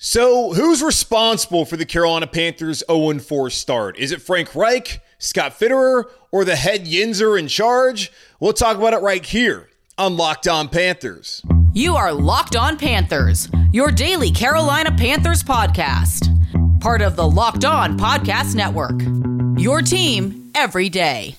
So, who's responsible for the Carolina Panthers 0 4 start? Is it Frank Reich, Scott Fitterer, or the head Yinzer in charge? We'll talk about it right here on Locked On Panthers. You are Locked On Panthers, your daily Carolina Panthers podcast. Part of the Locked On Podcast Network. Your team every day.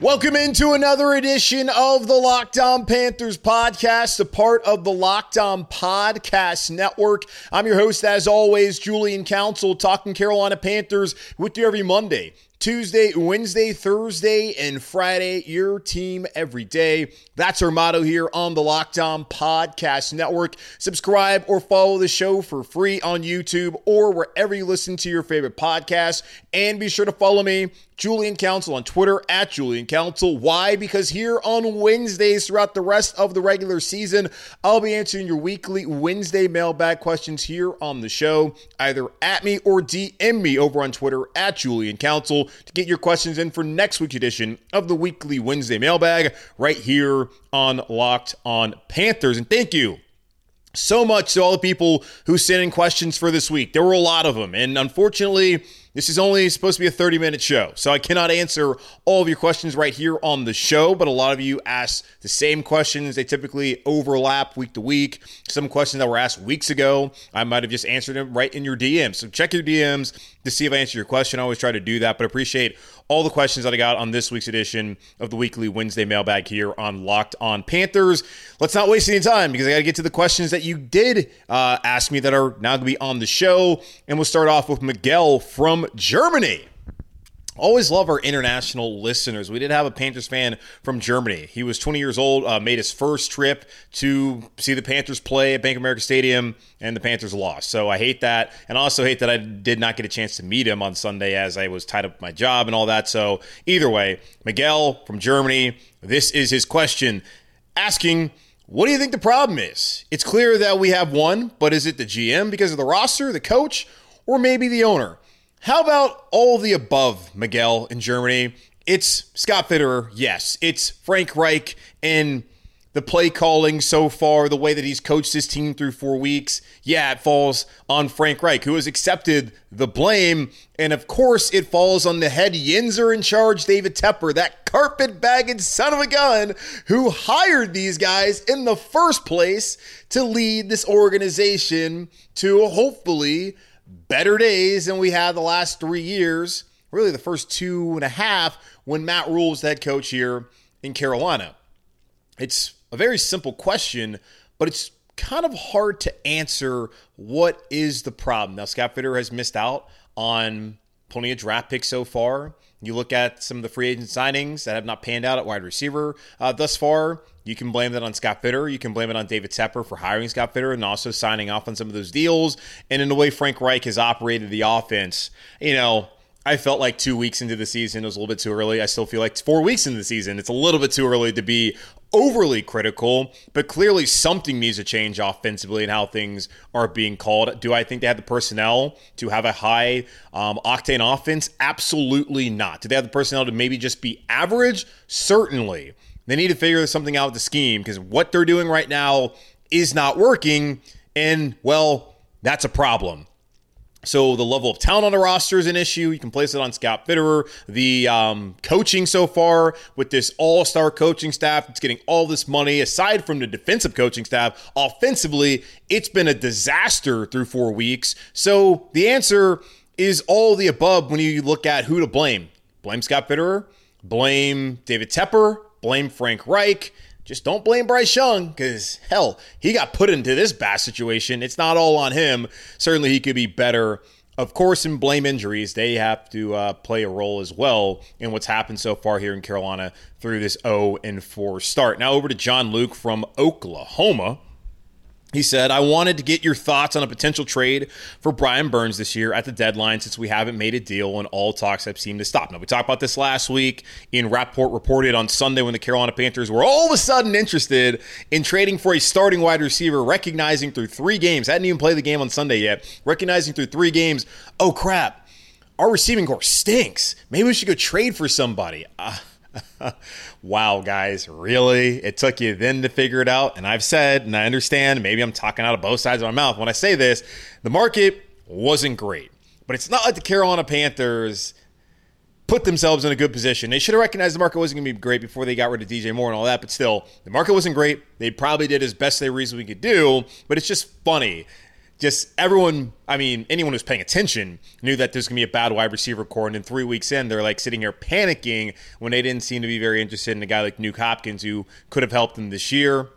Welcome into another edition of the Locked On Panthers podcast, a part of the Locked On Podcast Network. I'm your host, as always, Julian Council, talking Carolina Panthers with you every Monday. Tuesday, Wednesday, Thursday, and Friday. Your team every day. That's our motto here on the Locked On Podcast Network. Subscribe or follow the show for free on YouTube or wherever you listen to your favorite podcast. And be sure to follow me, Julian Council, on Twitter at Julian Council. Why? Because here on Wednesdays throughout the rest of the regular season, I'll be answering your weekly Wednesday mailbag questions here on the show, either at me or DM me over on Twitter at Julian Council to get your questions in for next week's edition of the weekly Wednesday mailbag right here on Locked on Panthers. And thank you so much to all the people who sent in questions for this week. There were a lot of them. And unfortunately, this is only supposed to be a 30 minute show, so I cannot answer all of your questions right here on the show. But a lot of you ask the same questions. They typically overlap week to week. Some questions that were asked weeks ago, I might have just answered them right in your DMs. So check your DMs to see if I answer your question. I always try to do that, but appreciate all the questions that I got on this week's edition of the weekly Wednesday mailbag here on Locked On Panthers. Let's not waste any time because I got to get to the questions that you did uh, ask me that are now going to be on the show. And we'll start off with Miguel from Germany. Always love our international listeners. We did have a Panthers fan from Germany. He was 20 years old, uh, made his first trip to see the Panthers play at Bank of America Stadium, and the Panthers lost. So I hate that. And also hate that I did not get a chance to meet him on Sunday as I was tied up with my job and all that. So either way, Miguel from Germany, this is his question asking, what do you think the problem is? It's clear that we have one, but is it the GM because of the roster, the coach, or maybe the owner? How about all the above, Miguel, in Germany? It's Scott Fitterer, yes. It's Frank Reich and the play calling so far, the way that he's coached his team through four weeks. Yeah, it falls on Frank Reich, who has accepted the blame. And of course, it falls on the head Yinzer in charge, David Tepper, that carpet bagging son of a gun who hired these guys in the first place to lead this organization to hopefully better days than we had the last three years, really the first two and a half when Matt Rhule was the head coach here in Carolina. It's a very simple question, but it's kind of hard to answer what is the problem. Now, Scott Fitter has missed out on plenty of draft picks so far. You look at some of the free agent signings that have not panned out at wide receiver uh, thus far. You can blame that on Scott Fitter. You can blame it on David Tepper for hiring Scott Fitter and also signing off on some of those deals. And in the way Frank Reich has operated the offense, you know, I felt like two weeks into the season it was a little bit too early. I still feel like four weeks into the season, it's a little bit too early to be overly critical, but clearly something needs to change offensively and how things are being called. Do I think they have the personnel to have a high um, octane offense? Absolutely not. Do they have the personnel to maybe just be average? Certainly. They need to figure something out with the scheme because what they're doing right now is not working. And, well, that's a problem. So the level of talent on the roster is an issue. You can place it on Scott Fitterer. The um, coaching so far with this all-star coaching staff, it's getting all this money. Aside from the defensive coaching staff, offensively, it's been a disaster through four weeks. So the answer is all the above when you look at who to blame. Blame Scott Fitterer. Blame David Tepper. Blame Frank Reich. Just don't blame Bryce Young because, hell, he got put into this bad situation. It's not all on him. Certainly, he could be better of course, in blame injuries, they have to uh, play a role as well in what's happened so far here in Carolina through this 0 and 4 start. Now over to John Luke from Oklahoma. He said, I wanted to get your thoughts on a potential trade for Brian Burns this year at the deadline since we haven't made a deal and all talks have seemed to stop. Now, we talked about this last week. Ian Rapoport reported on Sunday when the Carolina Panthers were all of a sudden interested in trading for a starting wide receiver, recognizing through three games, hadn't even played the game on Sunday yet, recognizing through three games, oh crap, our receiving core stinks. Maybe we should go trade for somebody. Uh, wow, guys, really? It took you then to figure it out? And I've said, and I understand, maybe I'm talking out of both sides of my mouth when I say this, the market wasn't great. But it's not like the Carolina Panthers put themselves in a good position. They should have recognized the market wasn't going to be great before they got rid of DJ Moore and all that, but still, the market wasn't great. They probably did as best they reasonably could do, but it's just funny just everyone, I mean, anyone who's paying attention knew that there's going to be a bad wide receiver core. And then three weeks in, they're like sitting here panicking when they didn't seem to be very interested in a guy like Nuke Hopkins who could have helped them this year.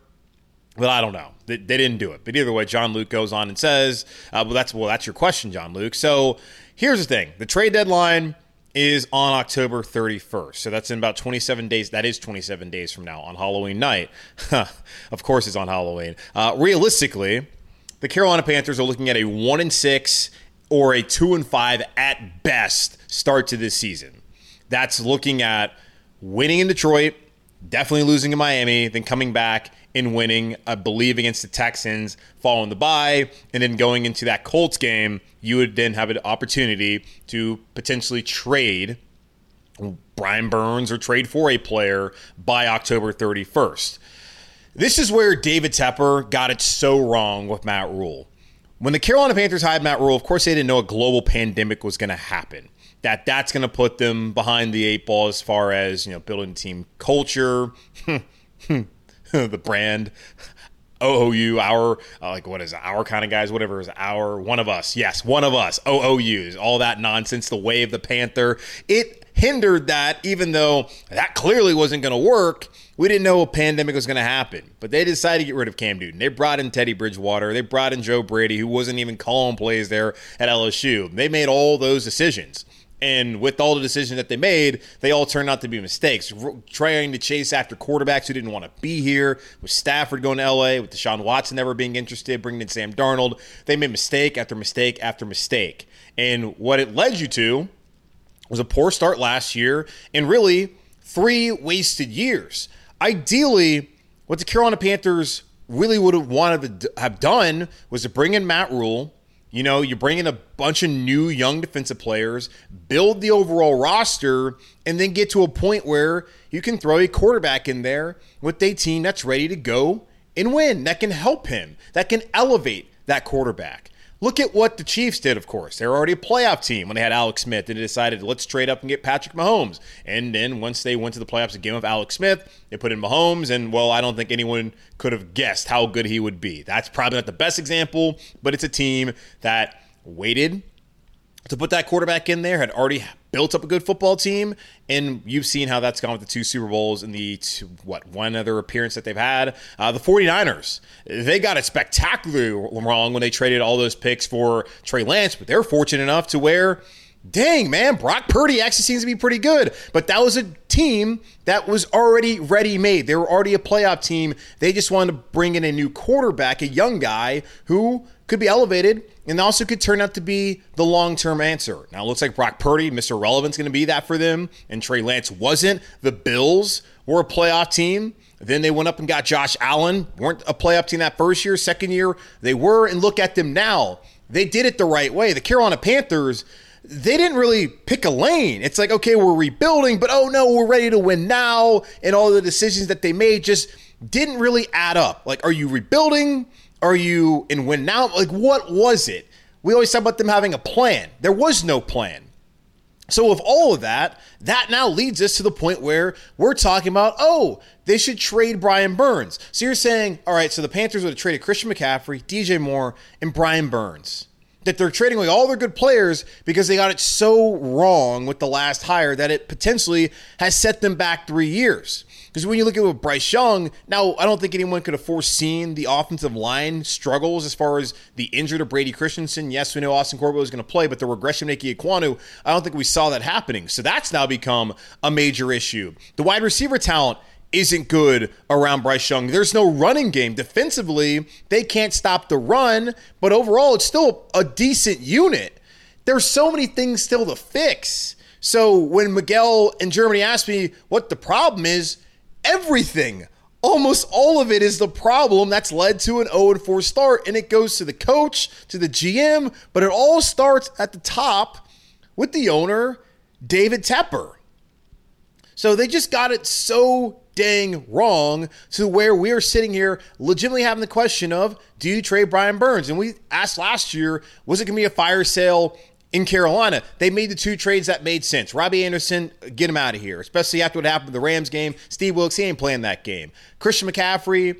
But I don't know. They, they didn't do it. But either way, John Luke goes on and says, uh, "Well, that's well, that's your question, John Luke." So here's the thing: the trade deadline is on October 31st. So that's in about 27 days. That is 27 days from now on Halloween night. of course, it's on Halloween. Uh, realistically, the Carolina Panthers are looking at a one and six or a two and five at best start to this season. That's looking at winning in Detroit, definitely losing in Miami, then coming back and winning, I believe, against the Texans, following the bye, and then going into that Colts game, you would then have an opportunity to potentially trade Brian Burns or trade for a player by October 31st. This is where David Tepper got it so wrong with Matt Rhule. When the Carolina Panthers hired Matt Rhule, of course they didn't know a global pandemic was going to happen. That that's going to put them behind the eight ball as far as you know building team culture, the brand, OOU, our uh, like what is it, our kind of guys, whatever is our one of us. Yes, one of us. OOUs, all that nonsense. The way of the Panther. It hindered that, even though that clearly wasn't going to work we didn't know a pandemic was going to happen, but they decided to get rid of Cam Newton. They brought in Teddy Bridgewater. They brought in Joe Brady, who wasn't even calling plays there at LSU. They made all those decisions. And with all the decisions that they made, they all turned out to be mistakes. Trying to chase after quarterbacks who didn't want to be here, with Stafford going to LA, with Deshaun Watson never being interested, bringing in Sam Darnold, they made mistake after mistake after mistake. And what it led you to was a poor start last year and really three wasted years. Ideally, what the Carolina Panthers really would have wanted to have done was to bring in Matt Rhule. You know, you bring in a bunch of new young defensive players, build the overall roster, and then get to a point where you can throw a quarterback in there with a team that's ready to go and win, that can help him, that can elevate that quarterback. Look at what the Chiefs did, of course. They were already a playoff team when they had Alex Smith and they decided, let's trade up and get Patrick Mahomes. And then once they went to the playoffs again with Alex Smith, they put in Mahomes. And, well, I don't think anyone could have guessed how good he would be. That's probably not the best example, but it's a team that waited to put that quarterback in there, had already built up a good football team, and you've seen how that's gone with the two Super Bowls and the two, what one other appearance that they've had. Uh, the 49ers, they got it spectacularly wrong when they traded all those picks for Trey Lance, but they're fortunate enough to where dang, man, Brock Purdy actually seems to be pretty good. But that was a team that was already ready made. They were already a playoff team. They just wanted to bring in a new quarterback, a young guy who could be elevated and also could turn out to be the long term answer. Now, it looks like Brock Purdy, Mr. Relevant's going to be that for them, and Trey Lance wasn't. The Bills were a playoff team. Then they went up and got Josh Allen. Weren't a playoff team that first year, second year. They were, and look at them now. They did it the right way. The Carolina Panthers they didn't really pick a lane. It's like, okay, we're rebuilding, but oh no, we're ready to win now. And all the decisions that they made just didn't really add up. Like, are you rebuilding? Are you in win now? Like, what was it? We always talk about them having a plan. There was no plan. So, with all of that, that now leads us to the point where we're talking about, oh, they should trade Brian Burns. So, you're saying, all right, so the Panthers would have traded Christian McCaffrey, DJ Moore, and Brian Burns. That they're trading away all their good players because they got it so wrong with the last hire that it potentially has set them back three years. Because when you look at with Bryce Young, now I don't think anyone could have foreseen the offensive line struggles as far as the injury to Brady Christensen. Yes, we know Austin Corbett was going to play, but the regression of Ike Ekwonu, I don't think we saw that happening. So that's now become a major issue. The wide receiver talent isn't good around Bryce Young. There's no running game. Defensively, they can't stop the run, but overall, it's still a decent unit. There's so many things still to fix. So when Miguel in Germany asked me what the problem is, everything. Almost all of it is the problem that's led to an 0 4 start. And it goes to the coach, to the GM, but it all starts at the top with the owner, David Tepper. So they just got it so dang wrong to where we are sitting here legitimately having the question of do you trade Brian Burns? And we asked last year, was it going to be a fire sale in Carolina, they made the two trades that made sense. Robbie Anderson, get him out of here, especially after what happened with the Rams game. Steve Wilks, he ain't playing that game. Christian McCaffrey,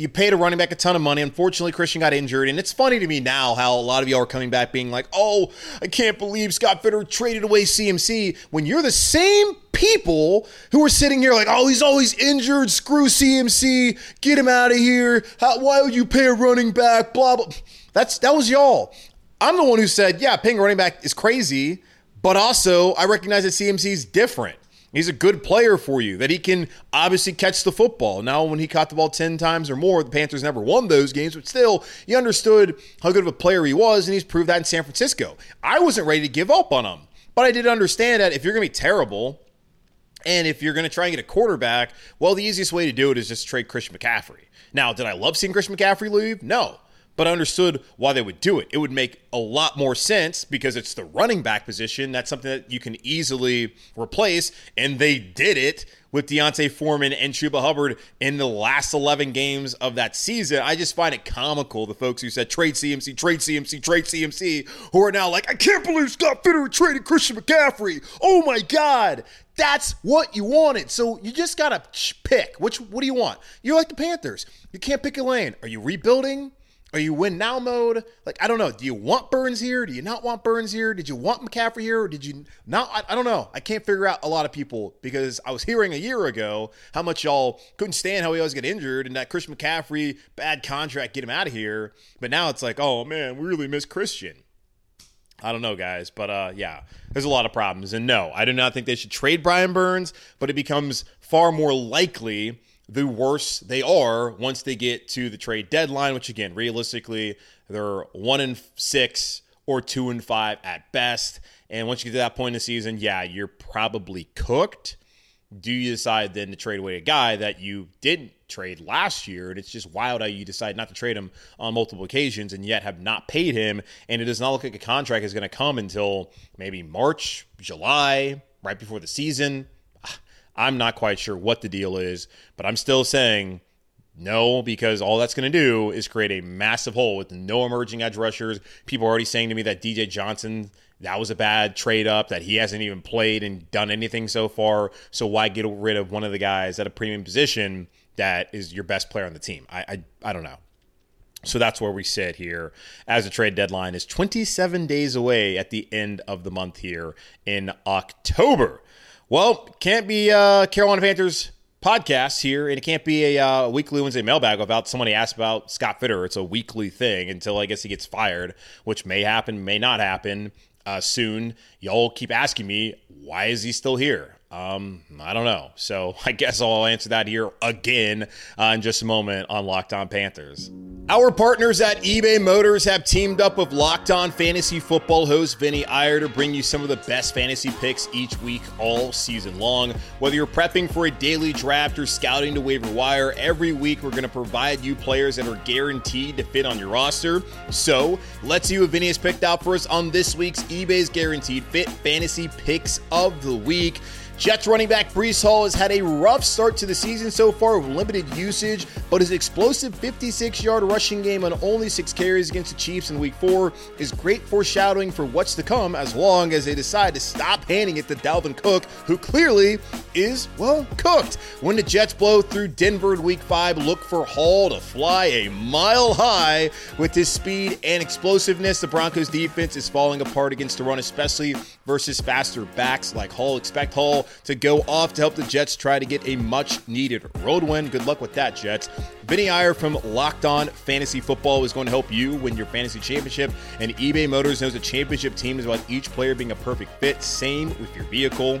you paid a running back a ton of money. Unfortunately, Christian got injured. And it's funny to me now how a lot of y'all are coming back being like, oh, I can't believe Scott Fitter traded away CMC when you're the same people who are sitting here like, oh, he's always injured. Screw CMC. Get him out of here. How, why would you pay a running back? Blah, blah. That's, that was y'all. I'm the one who said, yeah, paying a running back is crazy, but also I recognize that CMC is different. He's a good player for you, that he can obviously catch the football. Now, when he caught the ball 10 times or more, the Panthers never won those games, but still, he understood how good of a player he was, and he's proved that in San Francisco. I wasn't ready to give up on him, but I did understand that if you're going to be terrible, and if you're going to try and get a quarterback, well, the easiest way to do it is just trade Christian McCaffrey. Now, did I love seeing Christian McCaffrey leave? No but I understood why they would do it. It would make a lot more sense because it's the running back position. That's something that you can easily replace. And they did it with D'Onta Foreman and Chuba Hubbard in the last 11 games of that season. I just find it comical, the folks who said trade CMC, trade CMC, trade CMC, who are now like, I can't believe Scott Fitter traded Christian McCaffrey. Oh my God. That's what you wanted. So you just got to pick. Which, what do you want? You're like the Panthers. You can't pick a lane. Are you rebuilding? Are you win now mode? Like, I don't know. Do you want Burns here? Do you not want Burns here? Did you want McCaffrey here? Or did you not? I, I, don't know. I can't figure out a lot of people because I was hearing a year ago how much y'all couldn't stand how he always get injured and that Christian McCaffrey, bad contract, get him out of here. But now it's like, oh man, we really miss Christian. I don't know, guys, but uh, yeah, there's a lot of problems. And no, I do not think they should trade Brian Burns, but it becomes far more likely the worse they are once they get to the trade deadline, which again, realistically, they're one and six or two and five at best. And once you get to that point in the season, yeah, you're probably cooked. Do you decide then to trade away a guy that you didn't trade last year? And it's just wild how you decide not to trade him on multiple occasions and yet have not paid him. And it does not look like a contract is going to come until maybe March, July, right before the season. I'm not quite sure what the deal is, but I'm still saying no, because all that's going to do is create a massive hole with no emerging edge rushers. People are already saying to me that DJ Johnson, that was a bad trade up, that he hasn't even played and done anything so far. So why get rid of one of the guys at a premium position that is your best player on the team? I, I, I don't know. So that's where we sit here as the trade deadline is 27 days away at the end of the month here in October. Well, can't be uh, Carolina Panthers podcast here, and it can't be a uh, weekly Wednesday mailbag without somebody asked about Scott Fitter. It's a weekly thing until I guess he gets fired, which may happen, may not happen uh, soon. Y'all keep asking me, why is he still here? Um, I don't know. So I guess I'll answer that here again uh, in just a moment on Locked On Panthers. Our partners at eBay Motors have teamed up with Locked On Fantasy Football host Vinny Iyer to bring you some of the best fantasy picks each week all season long. Whether you're prepping for a daily draft or scouting to waiver wire, every week we're going to provide you players that are guaranteed to fit on your roster. So let's see what Vinny has picked out for us on this week's eBay's Guaranteed Fit Fantasy Picks of the Week. Jets running back Breece Hall has had a rough start to the season so far with limited usage, but his explosive 56 yard rushing game on only six carries against the Chiefs in week four is great foreshadowing for what's to come as long as they decide to stop handing it to Dalvin Cook, who clearly is, well, cooked. When the Jets blow through Denver in week five, look for Hall to fly a mile high with his speed and explosiveness. The Broncos defense is falling apart against the run, especially versus faster backs like Hall. Expect Hall to go off to help the Jets try to get a much needed road win. Good luck with that, Jets. Vinny Iyer from Locked On Fantasy Football is going to help you win your fantasy championship. And eBay Motors knows a championship team is about each player being a perfect fit. Same with your vehicle.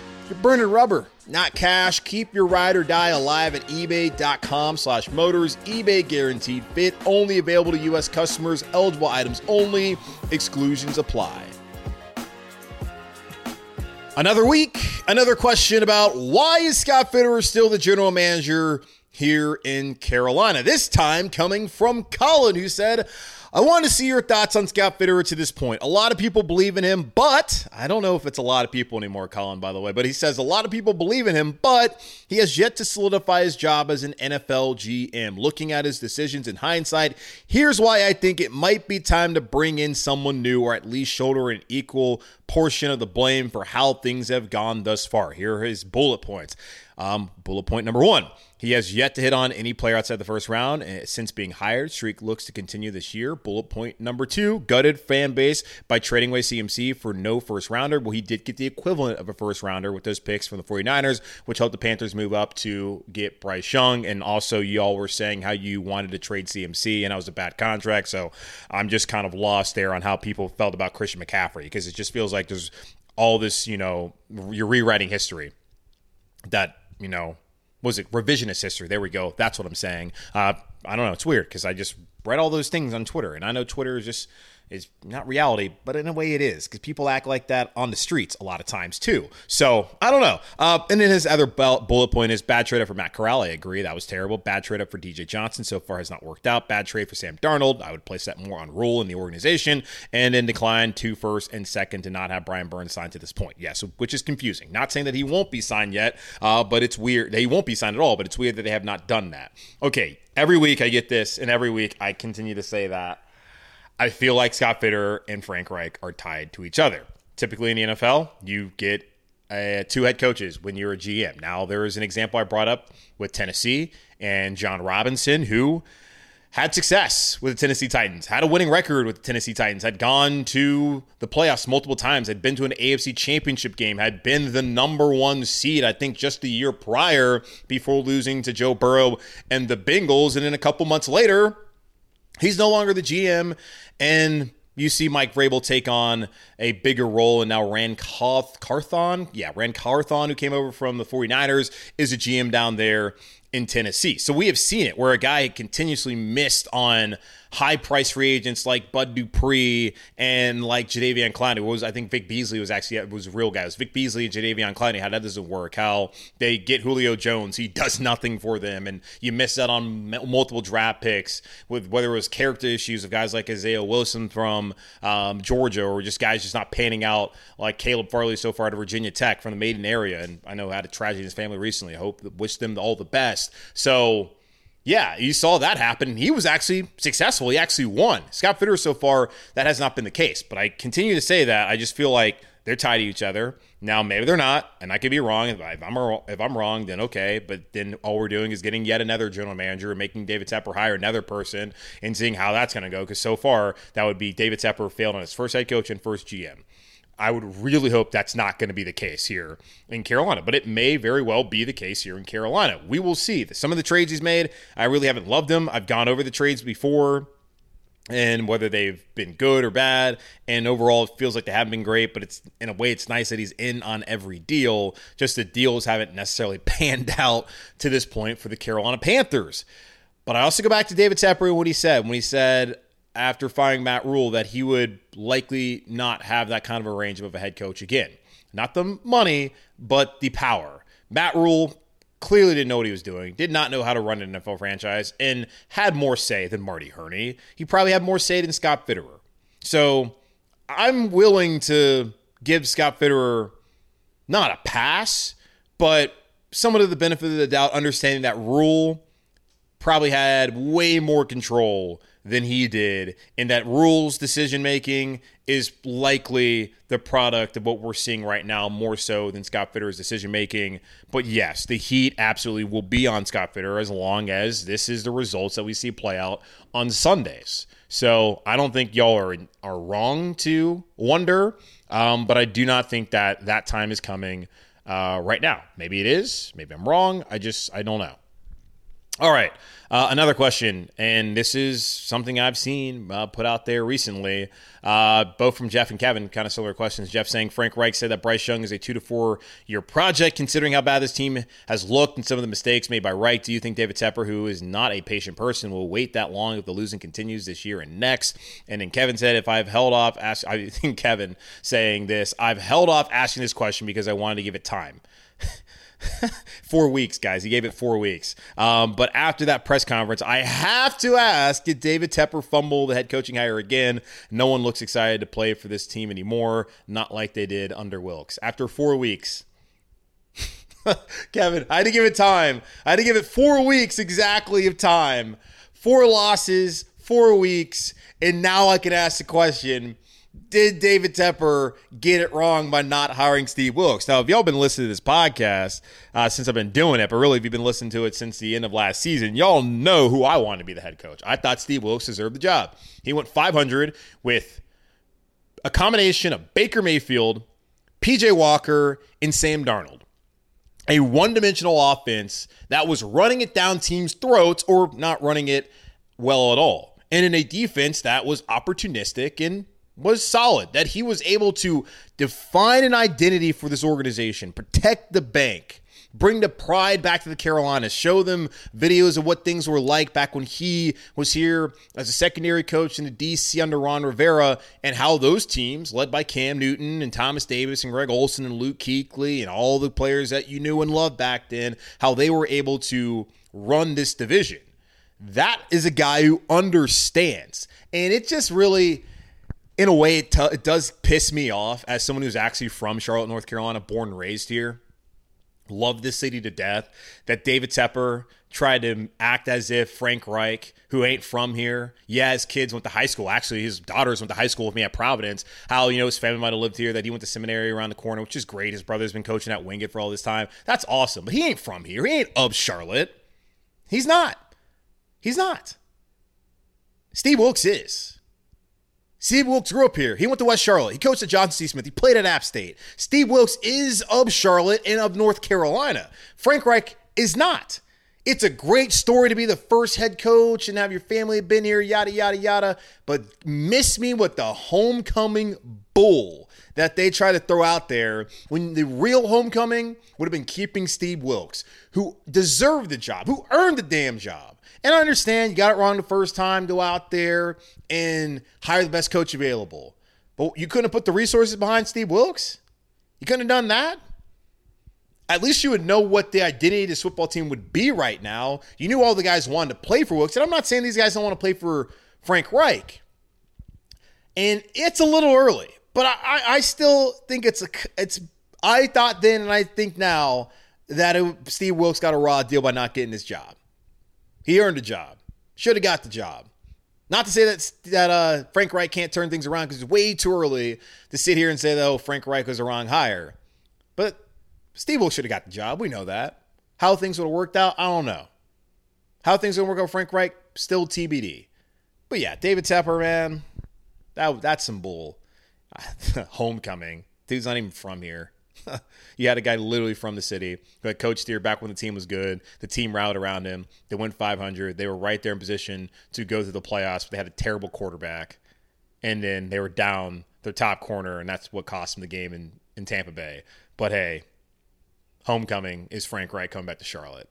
you're burning rubber not cash. Keep your ride or die alive at ebay.com slash motors. eBay guaranteed fit. Only available to U.S. customers. Eligible items only. Exclusions apply. Another week, another question about why is Scott Fitterer still the general manager here in Carolina? This time coming from Colin, who said, I want to see your thoughts on Scott Fitterer to this point. A lot of people believe in him, but I don't know if it's a lot of people anymore, Colin, by the way. But he says a lot of people believe in him, but he has yet to solidify his job as an NFL GM. Looking at his decisions in hindsight, here's why I think it might be time to bring in someone new or at least shoulder an equal portion of the blame for how things have gone thus far. Here are his bullet points. Um, bullet point number one he has yet to hit on any player outside the first round eh, since being hired. Streak looks to continue this year. Bullet point number two gutted fan base by trading away CMC for no first rounder. Well, he did get the equivalent of a first rounder with those picks from the 49ers, which helped the Panthers move up to get Bryce Young. And also, y'all were saying how you wanted to trade CMC, and that was a bad contract. So I'm just kind of lost there on how people felt about Christian McCaffrey because it just feels like there's all this, you know, you're rewriting history that, you know, was it revisionist history? There we go. That's what I'm saying. Uh, I don't know. It's weird because I just read all those things on Twitter, and I know Twitter is just is not reality, but in a way it is because people act like that on the streets a lot of times too. So I don't know. Uh, and then his other bullet point is bad trade up for Matt Corral. I agree that was terrible. Bad trade up for DJ Johnson so far has not worked out. Bad trade for Sam Darnold. I would place that more on Rhule in the organization, and then decline to first and second to not have Brian Burns signed to this point. Yes, yeah, so, which is confusing. Not saying that he won't be signed yet, uh, but it's weird. He won't be signed at all, but it's weird that they have not done that. Okay, every week I get this, and every week I continue to say that. I feel like Scott Fitter and Frank Reich are tied to each other. Typically in the NFL, you get uh, two head coaches when you're a GM. Now, there is an example I brought up with Tennessee and Jon Robinson, who had success with the Tennessee Titans, had a winning record with the Tennessee Titans, had gone to the playoffs multiple times, had been to an AFC championship game, had been the number one seed, I think, just the year prior before losing to Joe Burrow and the Bengals. And then a couple months later, he's no longer the GM and you see Mike Vrabel take on a bigger role, and now Ran Carthon, yeah, Ran Carthon, who came over from the 49ers, is a GM down there in Tennessee. So we have seen it where a guy continuously missed on high price free agents like Bud Dupree and like Jadeveon Clowney. Was I think Vic Beasley was actually was a real guy. It was Vic Beasley and Jadeveon Clowney. How that doesn't work. How they get Julio Jones, he does nothing for them, and you miss out on multiple draft picks with whether it was character issues of guys like Isaiah Wilson from um, Georgia or just guys just not panning out like Caleb Farley so far to Virginia Tech from the Maiden area. And I know had a tragedy in his family recently. I hope wish them all the best. So yeah, you saw that happen. He was actually successful. He actually won. Scott Fitter so far, that has not been the case. But I continue to say that. I just feel like they're tied to each other. Now, maybe they're not, and I could be wrong. If I'm if I'm wrong, then okay. But then all we're doing is getting yet another general manager, and making David Tepper hire another person, and seeing how that's going to go. Because so far, that would be David Tepper failed on his first head coach and first GM. I would really hope that's not going to be the case here in Carolina, but it may very well be the case here in Carolina. We will see. Some of the trades he's made, I really haven't loved them. I've gone over the trades before and whether they've been good or bad. And overall, it feels like they haven't been great, but it's in a way, it's nice that he's in on every deal. Just the deals haven't necessarily panned out to this point for the Carolina Panthers. But I also go back to David and what he said when he said, after firing Matt Rhule that he would likely not have that kind of a range of a head coach again. Not the money, but the power. Matt Rhule clearly didn't know what he was doing, did not know how to run an NFL franchise, and had more say than Marty Hurney. He probably had more say than Scott Fitterer. So I'm willing to give Scott Fitterer not a pass, but somewhat of the benefit of the doubt, understanding that Rule probably had way more control than he did, and that Rhule's decision making is likely the product of what we're seeing right now, more so than Scott Fitterer's decision making. But yes, the heat absolutely will be on Scott Fitterer as long as this is the results that we see play out on Sundays. So I don't think y'all are are wrong to wonder, um, but I do not think that that time is coming uh, right now. Maybe it is. Maybe I'm wrong. I just I don't know. All right. Uh, another question, and this is something I've seen uh, put out there recently, uh, both from Jeff and Kevin, kind of similar questions. Jeff saying Frank Reich said that Bryce Young is a two to four year project, considering how bad this team has looked and some of the mistakes made by Reich. Do you think David Tepper, who is not a patient person, will wait that long if the losing continues this year and next? And then Kevin said, if I've held off, ask, I think Kevin saying this, I've held off asking this question because I wanted to give it time. four weeks, guys. He gave it four weeks. Um, but after that press conference, I have to ask did David Tepper fumble the head coaching hire again? No one looks excited to play for this team anymore, not like they did under Wilks. After four weeks, Kevin, I had to give it time. I had to give it four weeks exactly of time. Four losses, four weeks, and now I can ask the question did David Tepper get it wrong by not hiring Steve Wilks? Now, if y'all been listening to this podcast uh, since I've been doing it, but really if you've been listening to it since the end of last season, y'all know who I wanted to be the head coach. I thought Steve Wilks deserved the job. He went 500 with a combination of Baker Mayfield, PJ Walker, and Sam Darnold. A one dimensional offense that was running it down teams' throats or not running it well at all. And in a defense that was opportunistic and was solid, that he was able to define an identity for this organization, protect the bank, bring the pride back to the Carolinas, show them videos of what things were like back when he was here as a secondary coach in the DC under Ron Rivera, and how those teams, led by Cam Newton and Thomas Davis and Greg Olsen and Luke Kuechly and all the players that you knew and loved back then, how they were able to run this division. That is a guy who understands. And it just really in a way, it, t- it does piss me off as someone who's actually from Charlotte, North Carolina, born and raised here. Love this city to death. That David Tepper tried to act as if Frank Reich, who ain't from here, yeah, his kids went to high school. Actually, his daughters went to high school with me at Providence. How, you know, his family might have lived here, that he went to seminary around the corner, which is great. His brother's been coaching at Wingate for all this time. That's awesome. But he ain't from here. He ain't of Charlotte. He's not. He's not. Steve Wilks is. Steve Wilks grew up here. He went to West Charlotte. He coached at Johnson C. Smith. He played at App State. Steve Wilks is of Charlotte and of North Carolina. Frank Reich is not. It's a great story to be the first head coach and have your family been here, yada, yada, yada. But miss me with the homecoming bull that they try to throw out there when the real homecoming would have been keeping Steve Wilks, who deserved the job, who earned the damn job. And I understand you got it wrong the first time, go out there and hire the best coach available. But you couldn't have put the resources behind Steve Wilks? You couldn't have done that? At least you would know what the identity of this football team would be right now. You knew all the guys wanted to play for Wilks. And I'm not saying these guys don't want to play for Frank Reich. And it's a little early, but I, I still think it's a it's I thought then and I think now that it, Steve Wilks got a raw deal by not getting his job. He earned a job. Should have got the job. Not to say that that uh, Frank Reich can't turn things around because it's way too early to sit here and say, though, Frank Reich was the wrong hire. But Steve Wilks should have got the job. We know that. How things would have worked out, I don't know. How things to work out Frank Reich, still TBD. But yeah, David Tepper, man, that that's some bull. Homecoming. Dude's not even from here. you had a guy literally from the city who had coached here back when the team was good. The team rallied around him. They went 500. They were right there in position to go to the playoffs, but they had a terrible quarterback. And then they were down their top corner, and that's what cost them the game in, in Tampa Bay. But hey, homecoming is Frank Reich coming back to Charlotte.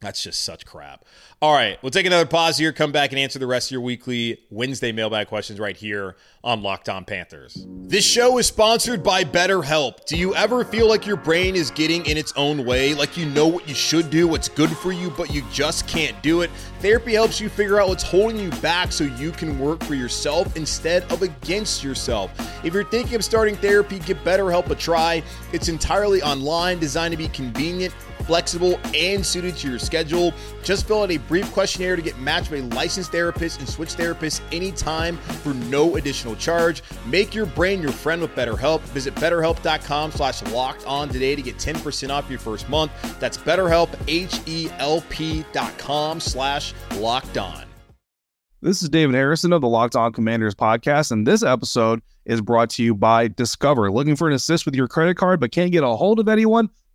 That's just such crap. All right, we'll take another pause here, come back and answer the rest of your weekly Wednesday mailbag questions right here on Locked On Panthers. This show is sponsored by BetterHelp. Do you ever feel like your brain is getting in its own way, like you know what you should do, what's good for you, but you just can't do it? Therapy helps you figure out what's holding you back so you can work for yourself instead of against yourself. If you're thinking of starting therapy, give BetterHelp a try. It's entirely online, designed to be convenient flexible, and suited to your schedule. Just fill out a brief questionnaire to get matched with a licensed therapist and switch therapists anytime for no additional charge. Make your brain your friend with BetterHelp. Visit betterhelp.com slash locked on today to get 10% off your first month. That's betterhelp, H-E-L-P dot com slash locked on. This is David Harrison of the Locked On Commanders podcast, and this episode is brought to you by Discover. Looking for an assist with your credit card but can't get a hold of anyone?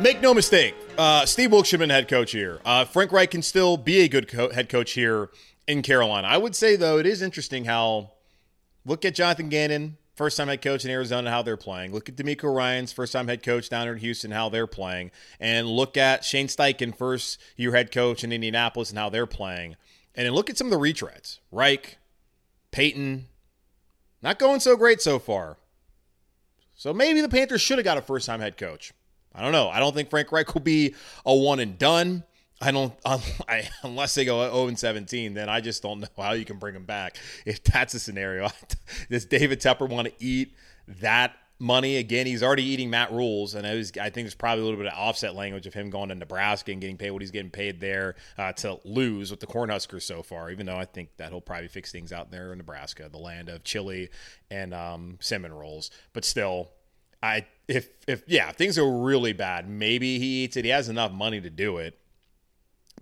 Make no mistake, uh, Steve Wilks should have been head coach here. Uh, Frank Reich can still be a good co- head coach here in Carolina. I would say, though, it is interesting how look at Jonathan Gannon, first time head coach in Arizona, how they're playing. Look at DeMeco Ryans first time head coach down here in Houston, how they're playing. And look at Shane Steichen, first year head coach in Indianapolis, and how they're playing. And then look at some of the retreads Reich, Payton, not going so great so far. So maybe the Panthers should have got a first time head coach. I don't know. I don't think Frank Reich will be a one and done. I don't, I, unless they go 0 and 17, then I just don't know how you can bring him back. If that's a scenario, does David Tepper want to eat that money again? He's already eating Matt Rhule's, and I, was, I think there's probably a little bit of offset language of him going to Nebraska and getting paid what he's getting paid there uh, to lose with the Cornhuskers so far. Even though I think that he'll probably fix things out there in Nebraska, the land of chili and um, cinnamon rolls, but still I if if yeah, things are really bad, maybe he eats it. He has enough money to do it.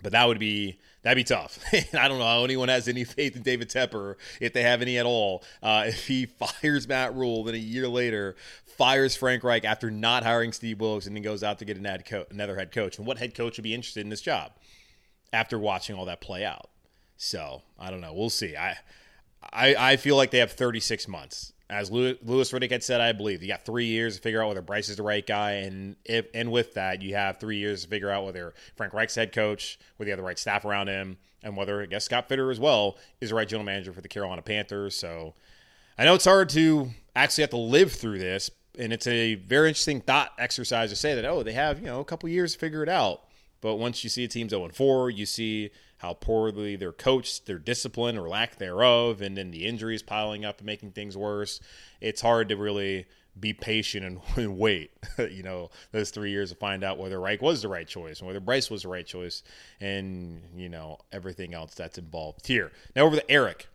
But that would be that'd be tough. I don't know how anyone has any faith in David Tepper, if they have any at all. Uh, if he fires Matt Rhule, then a year later fires Frank Reich after not hiring Steve Wilks, and then goes out to get an head co- another head coach. And what head coach would be interested in this job after watching all that play out? So I don't know. We'll see. I I, I feel like they have 36 months as Louis Riddick had said, I believe you got three years to figure out whether Bryce is the right guy, and if and with that, you have three years to figure out whether Frank Reich's head coach, whether you have the right staff around him, and whether I guess Scott Fitter as well is the right general manager for the Carolina Panthers. So I know it's hard to actually have to live through this, and it's a very interesting thought exercise to say that oh they have you know a couple years to figure it out, but once you see a team's 0 4, you see how poorly they're coached, their discipline or lack thereof, and then the injuries piling up and making things worse. It's hard to really be patient and, wait, you know, those three years to find out whether Reich was the right choice and whether Bryce was the right choice and, you know, everything else that's involved here. Now over to Eric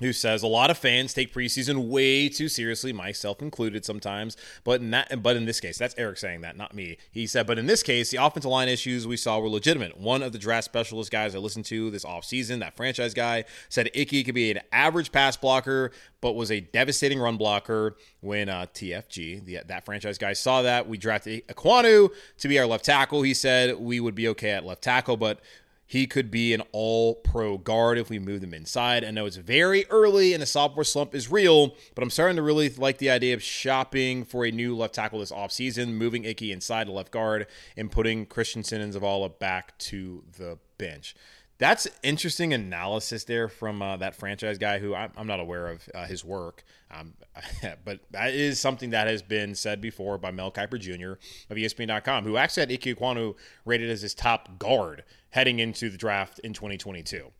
who says a lot of fans take preseason way too seriously, myself included sometimes. But in that, but in this case, that's Eric saying that, not me. He said, but in this case, the offensive line issues we saw were legitimate. One of the draft specialist guys I listened to this offseason, that franchise guy, said Icky could be an average pass blocker, but was a devastating run blocker. When uh, TFG, the, that franchise guy, saw that, we drafted Ekwonu to be our left tackle. He said we would be okay at left tackle, but he could be an all pro guard if we move them inside. I know it's very early and the sophomore slump is real, but I'm starting to really like the idea of shopping for a new left tackle this offseason, moving Icky inside to left guard, and putting Christensen and Zavala back to the bench. That's interesting analysis there from uh, that franchise guy who I'm, I'm not aware of uh, his work, um, but that is something that has been said before by Mel Kiper Jr. of ESPN.com, who actually had Ike Ekwonu rated as his top guard heading into the draft in 2022.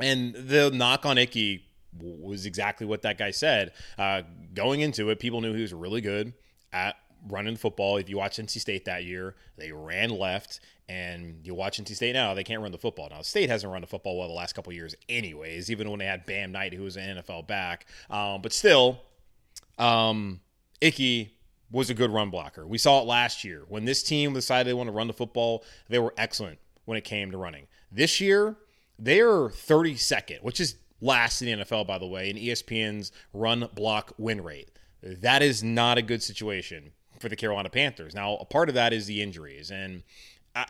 And the knock on Ickey was exactly what that guy said. Uh, going into it, people knew he was really good at running the football. If you watch NC State that year, they ran left, and you watch NC State now, they can't run the football. Now, State hasn't run the football well the last couple years, anyways, even when they had Bam Knight, who was an NFL back. Um, but still, um, Ickey was a good run blocker. We saw it last year. When this team decided they want to run the football, they were excellent when it came to running. This year, they're 32nd, which is last in the NFL, by the way, in ESPN's run block win rate. That is not a good situation for the Carolina Panthers. Now, a part of that is the injuries. And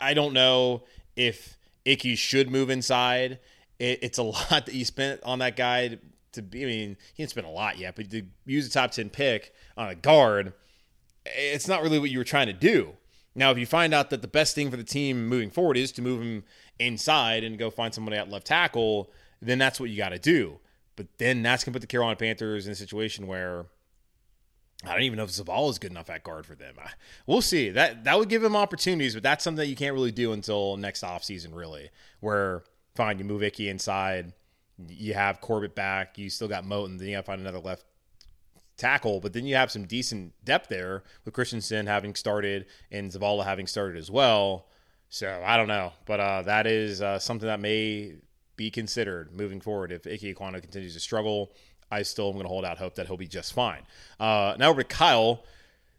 I, don't know if Icky should move inside. it's a lot that you spent on that guy to be. I mean, he didn't spend a lot yet, but to use a top 10 pick on a guard, it's not really what you were trying to do Now, if you find out that the best thing for the team moving forward is to move him inside and go find somebody at left tackle, then that's what you got to do. But then that's going to put the Carolina Panthers in a situation where I don't even know if Zavala is good enough at guard for them. We'll see. That that would give them opportunities, but that's something that you can't really do until next offseason, really. Where fine, you move Icky inside, you have Corbett back, you still got Moton, then you got to find another left tackle, but then you have some decent depth there with Christensen having started and Zavala having started as well. So I don't know, but uh, that is uh, something that may be considered moving forward if Ike Ekwonu continues to struggle. I still am going to hold out hope that he'll be just fine. Uh, now over to Kyle,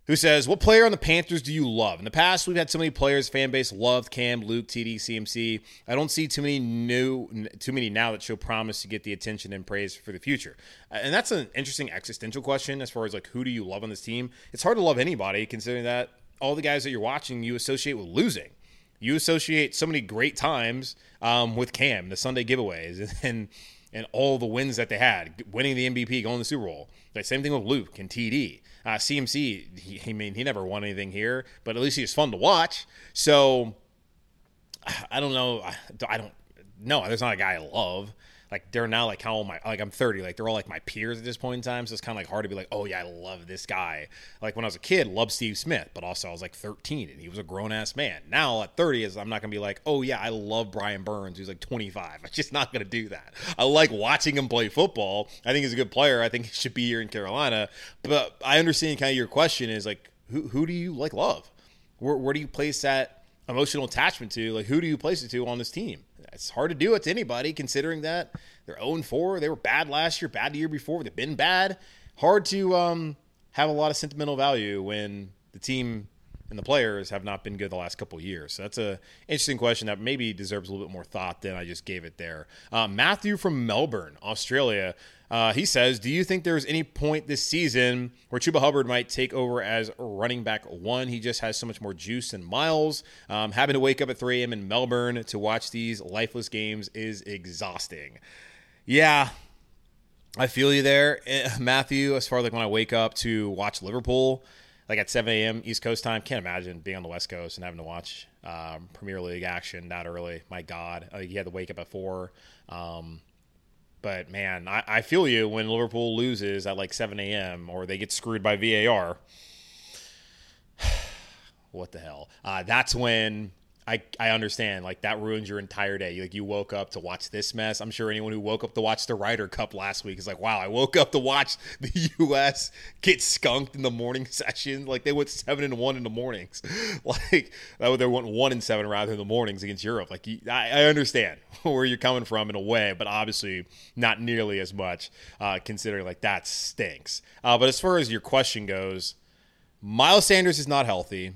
who says, What player on the Panthers do you love? In the past, we've had so many players, fan base loved Cam, Luke, TD, CMC. I don't see too many new, too many now that show promise to get the attention and praise for the future. And that's an interesting existential question as far as like who do you love on this team? It's hard to love anybody considering that all the guys that you're watching you associate with losing. You associate so many great times um, with Cam, the Sunday giveaways, and and all the wins that they had, winning the MVP, going to the Super Bowl. The same thing with Luke and TD. Uh, CMC, he, I mean, he never won anything here, but at least he was fun to watch. So I don't know. I don't. No, there's not a guy I love like they're now like how old my like I'm 30 like they're all like my peers at this point in time so it's kind of like hard to be like oh yeah I love this guy. Like when I was a kid loved Steve Smith but also I was like 13 and he was a grown ass man. Now at 30 is I'm not gonna be like oh yeah I love Brian Burns who's like 25 I'm just not gonna do that. I like watching him play football. I think he's a good player. I think he should be here in Carolina. But I understand kind of your question is like who who do you like love? Where where do you place that emotional attachment to like who do you place it to on this team it's hard to do it to anybody considering that they're 0 4. They were bad last year, bad the year before. They've been bad. Hard to um, have a lot of sentimental value when the team and the players have not been good the last couple years. So that's a interesting question that maybe deserves a little bit more thought than I just gave it there. Uh, Matthew from Melbourne, Australia. Uh, he says, Do you think there's any point this season where Chuba Hubbard might take over as running back one? He just has so much more juice than Miles. Um, having to wake up at 3 a.m. in Melbourne to watch these lifeless games is exhausting. Yeah, I feel you there, eh, Matthew. As far as like when I wake up to watch Liverpool, like at 7 a.m. East Coast time, can't imagine being on the West Coast and having to watch um, Premier League action that early. My God, uh, you had to wake up at four. Um, but man, I, I feel you when Liverpool loses at like 7 a.m. or they get screwed by VAR. what the hell? Uh, that's when I, I understand like that ruins your entire day. Like you woke up to watch this mess. I'm sure anyone who woke up to watch the Ryder Cup last week is like, wow, I woke up to watch the U.S. get skunked in the morning session. Like they went seven and one in the mornings. like that would they went one and seven rather in the mornings against Europe. Like I, I understand where you're coming from in a way, but obviously not nearly as much uh, considering like that stinks. Uh, but as far as your question goes, Miles Sanders is not healthy.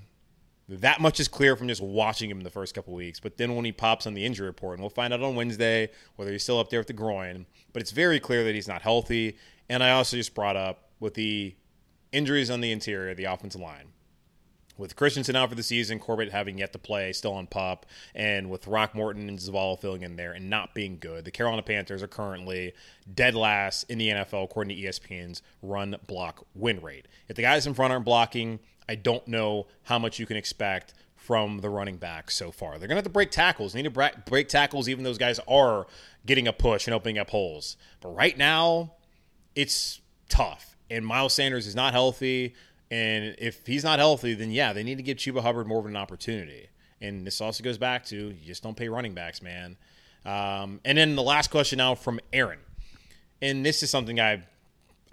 That much is clear from just watching him the first couple weeks. But then when he pops on the injury report, and we'll find out on Wednesday whether he's still up there with the groin, but it's very clear that he's not healthy. And I also just brought up with the injuries on the interior, the offensive line. With Christensen out for the season, Corbett having yet to play, still on pop, and with Throckmorton and Zavala filling in there and not being good, the Carolina Panthers are currently dead last in the NFL according to ESPN's run block win rate. If the guys in front aren't blocking, I don't know how much you can expect from the running back so far. They're going to have to break tackles. They need to break tackles, even those guys are getting a push and opening up holes. But right now, it's tough. And Miles Sanders is not healthy. And if he's not healthy, then yeah, they need to give Chuba Hubbard more of an opportunity. And this also goes back to you just don't pay running backs, man. Um, and then the last question now from Aaron. And this is something I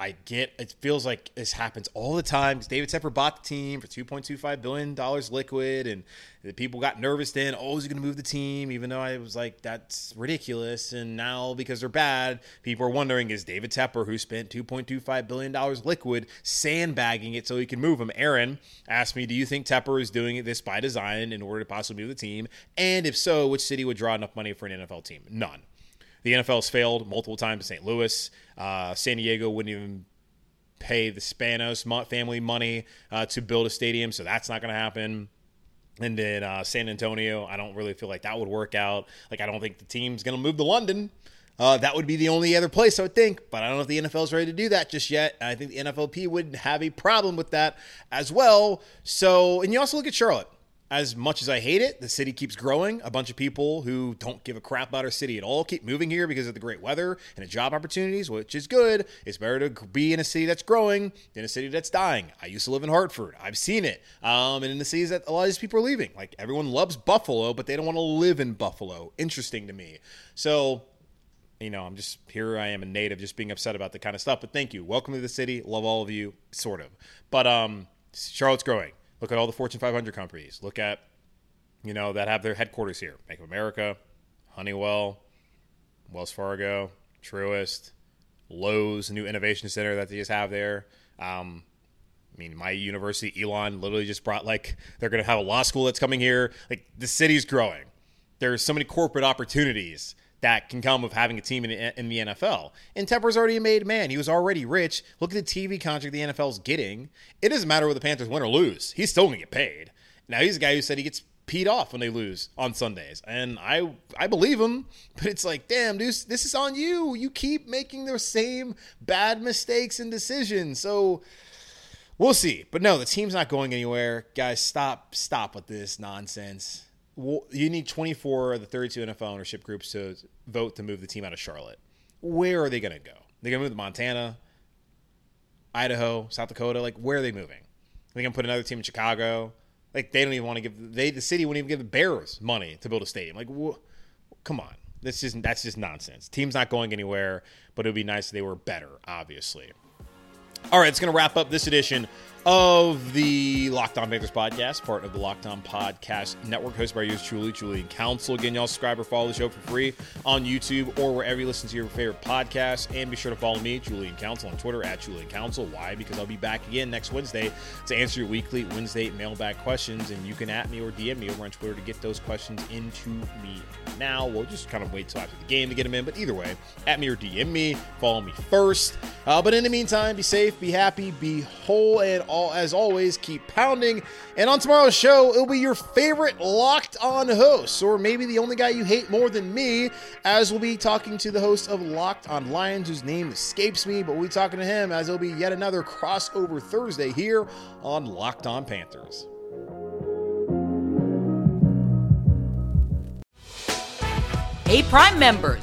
I get it feels like this happens all the time because David Tepper bought the team for two point two five billion dollars liquid, and the people got nervous then. Oh, is he going to move the team? Even though I was like, that's ridiculous. And now because they're bad, people are wondering is David Tepper, who spent two point two five billion dollars liquid, sandbagging it so he can move him? Aaron asked me, do you think Tepper is doing this by design in order to possibly move the team? And if so, which city would draw enough money for an NFL team? None. The NFL has failed multiple times in St. Louis. Uh, San Diego wouldn't even pay the Spanos family money uh, to build a stadium, so that's not going to happen. And then uh, San Antonio, I don't really feel like that would work out. Like, I don't think the team's going to move to London. Uh, that would be the only other place I would think, but I don't know if the NFL is ready to do that just yet. I think the NFLP would have a problem with that as well. So, and you also look at Charlotte. As much as I hate it, the city keeps growing. A bunch of people who don't give a crap about our city at all keep moving here because of the great weather and the job opportunities, which is good. It's better to be in a city that's growing than a city that's dying. I used to live in Hartford. I've seen it. Um, and in the cities that a lot of these people are leaving. Like everyone loves Buffalo, but they don't want to live in Buffalo. Interesting to me. So you know, I'm just here. I am a native, just being upset about the kind of stuff. But thank you. Welcome to the city. Love all of you, sort of. But um, Charlotte's growing. Look at all the Fortune 500 companies. Look at, you know, that have their headquarters here. Bank of America, Honeywell, Wells Fargo, Truist, Lowe's, new innovation center that they just have there. Um, I mean, my university, Elon, literally just brought like they're going to have a law school that's coming here. Like the city's growing. There's so many corporate opportunities that can come of having a team in, in the NFL. And Tepper's already a made man. He was already rich. Look at the TV contract the NFL's getting. It doesn't matter whether the Panthers win or lose. He's still going to get paid. Now he's a guy who said he gets peed off when they lose on Sundays. And I I believe him, but it's like, damn, dude, this is on you. You keep making the same bad mistakes and decisions. So we'll see. But no, the team's not going anywhere. Guys, stop stop with this nonsense you need 24 of the 32 NFL ownership groups to vote to move the team out of Charlotte. Where are they going to go? They're going to move to Montana, Idaho, South Dakota. Like, where are they moving? They're going to put another team in Chicago. Like, they don't even want to give they the city wouldn't even give the Bears money to build a stadium. Like, wh- come on, this is that's just nonsense. Team's not going anywhere, but it would be nice if they were better. Obviously. All right, it's going to wrap up this edition of the Locked On Panthers podcast, part of the Locked On Podcast Network, hosted by yours truly, Julian Council. Again, y'all subscribe or follow the show for free on YouTube or wherever you listen to your favorite podcast. And be sure to follow me, Julian Council, on Twitter at Julian Council. Why? Because I'll be back again next Wednesday to answer your weekly Wednesday mailbag questions. And you can at me or DM me over on Twitter to get those questions into me now. We'll just kind of wait till after the game to get them in. But either way, at me or DM me, follow me first. Uh, but in the meantime, be safe, be happy, be whole, and all as always, keep pounding. And on tomorrow's show, it'll be your favorite locked on host, or maybe the only guy you hate more than me, as we'll be talking to the host of Locked on Lions, whose name escapes me, but we'll be talking to him as it'll be yet another crossover Thursday here on Locked on Panthers. Hey, Prime members,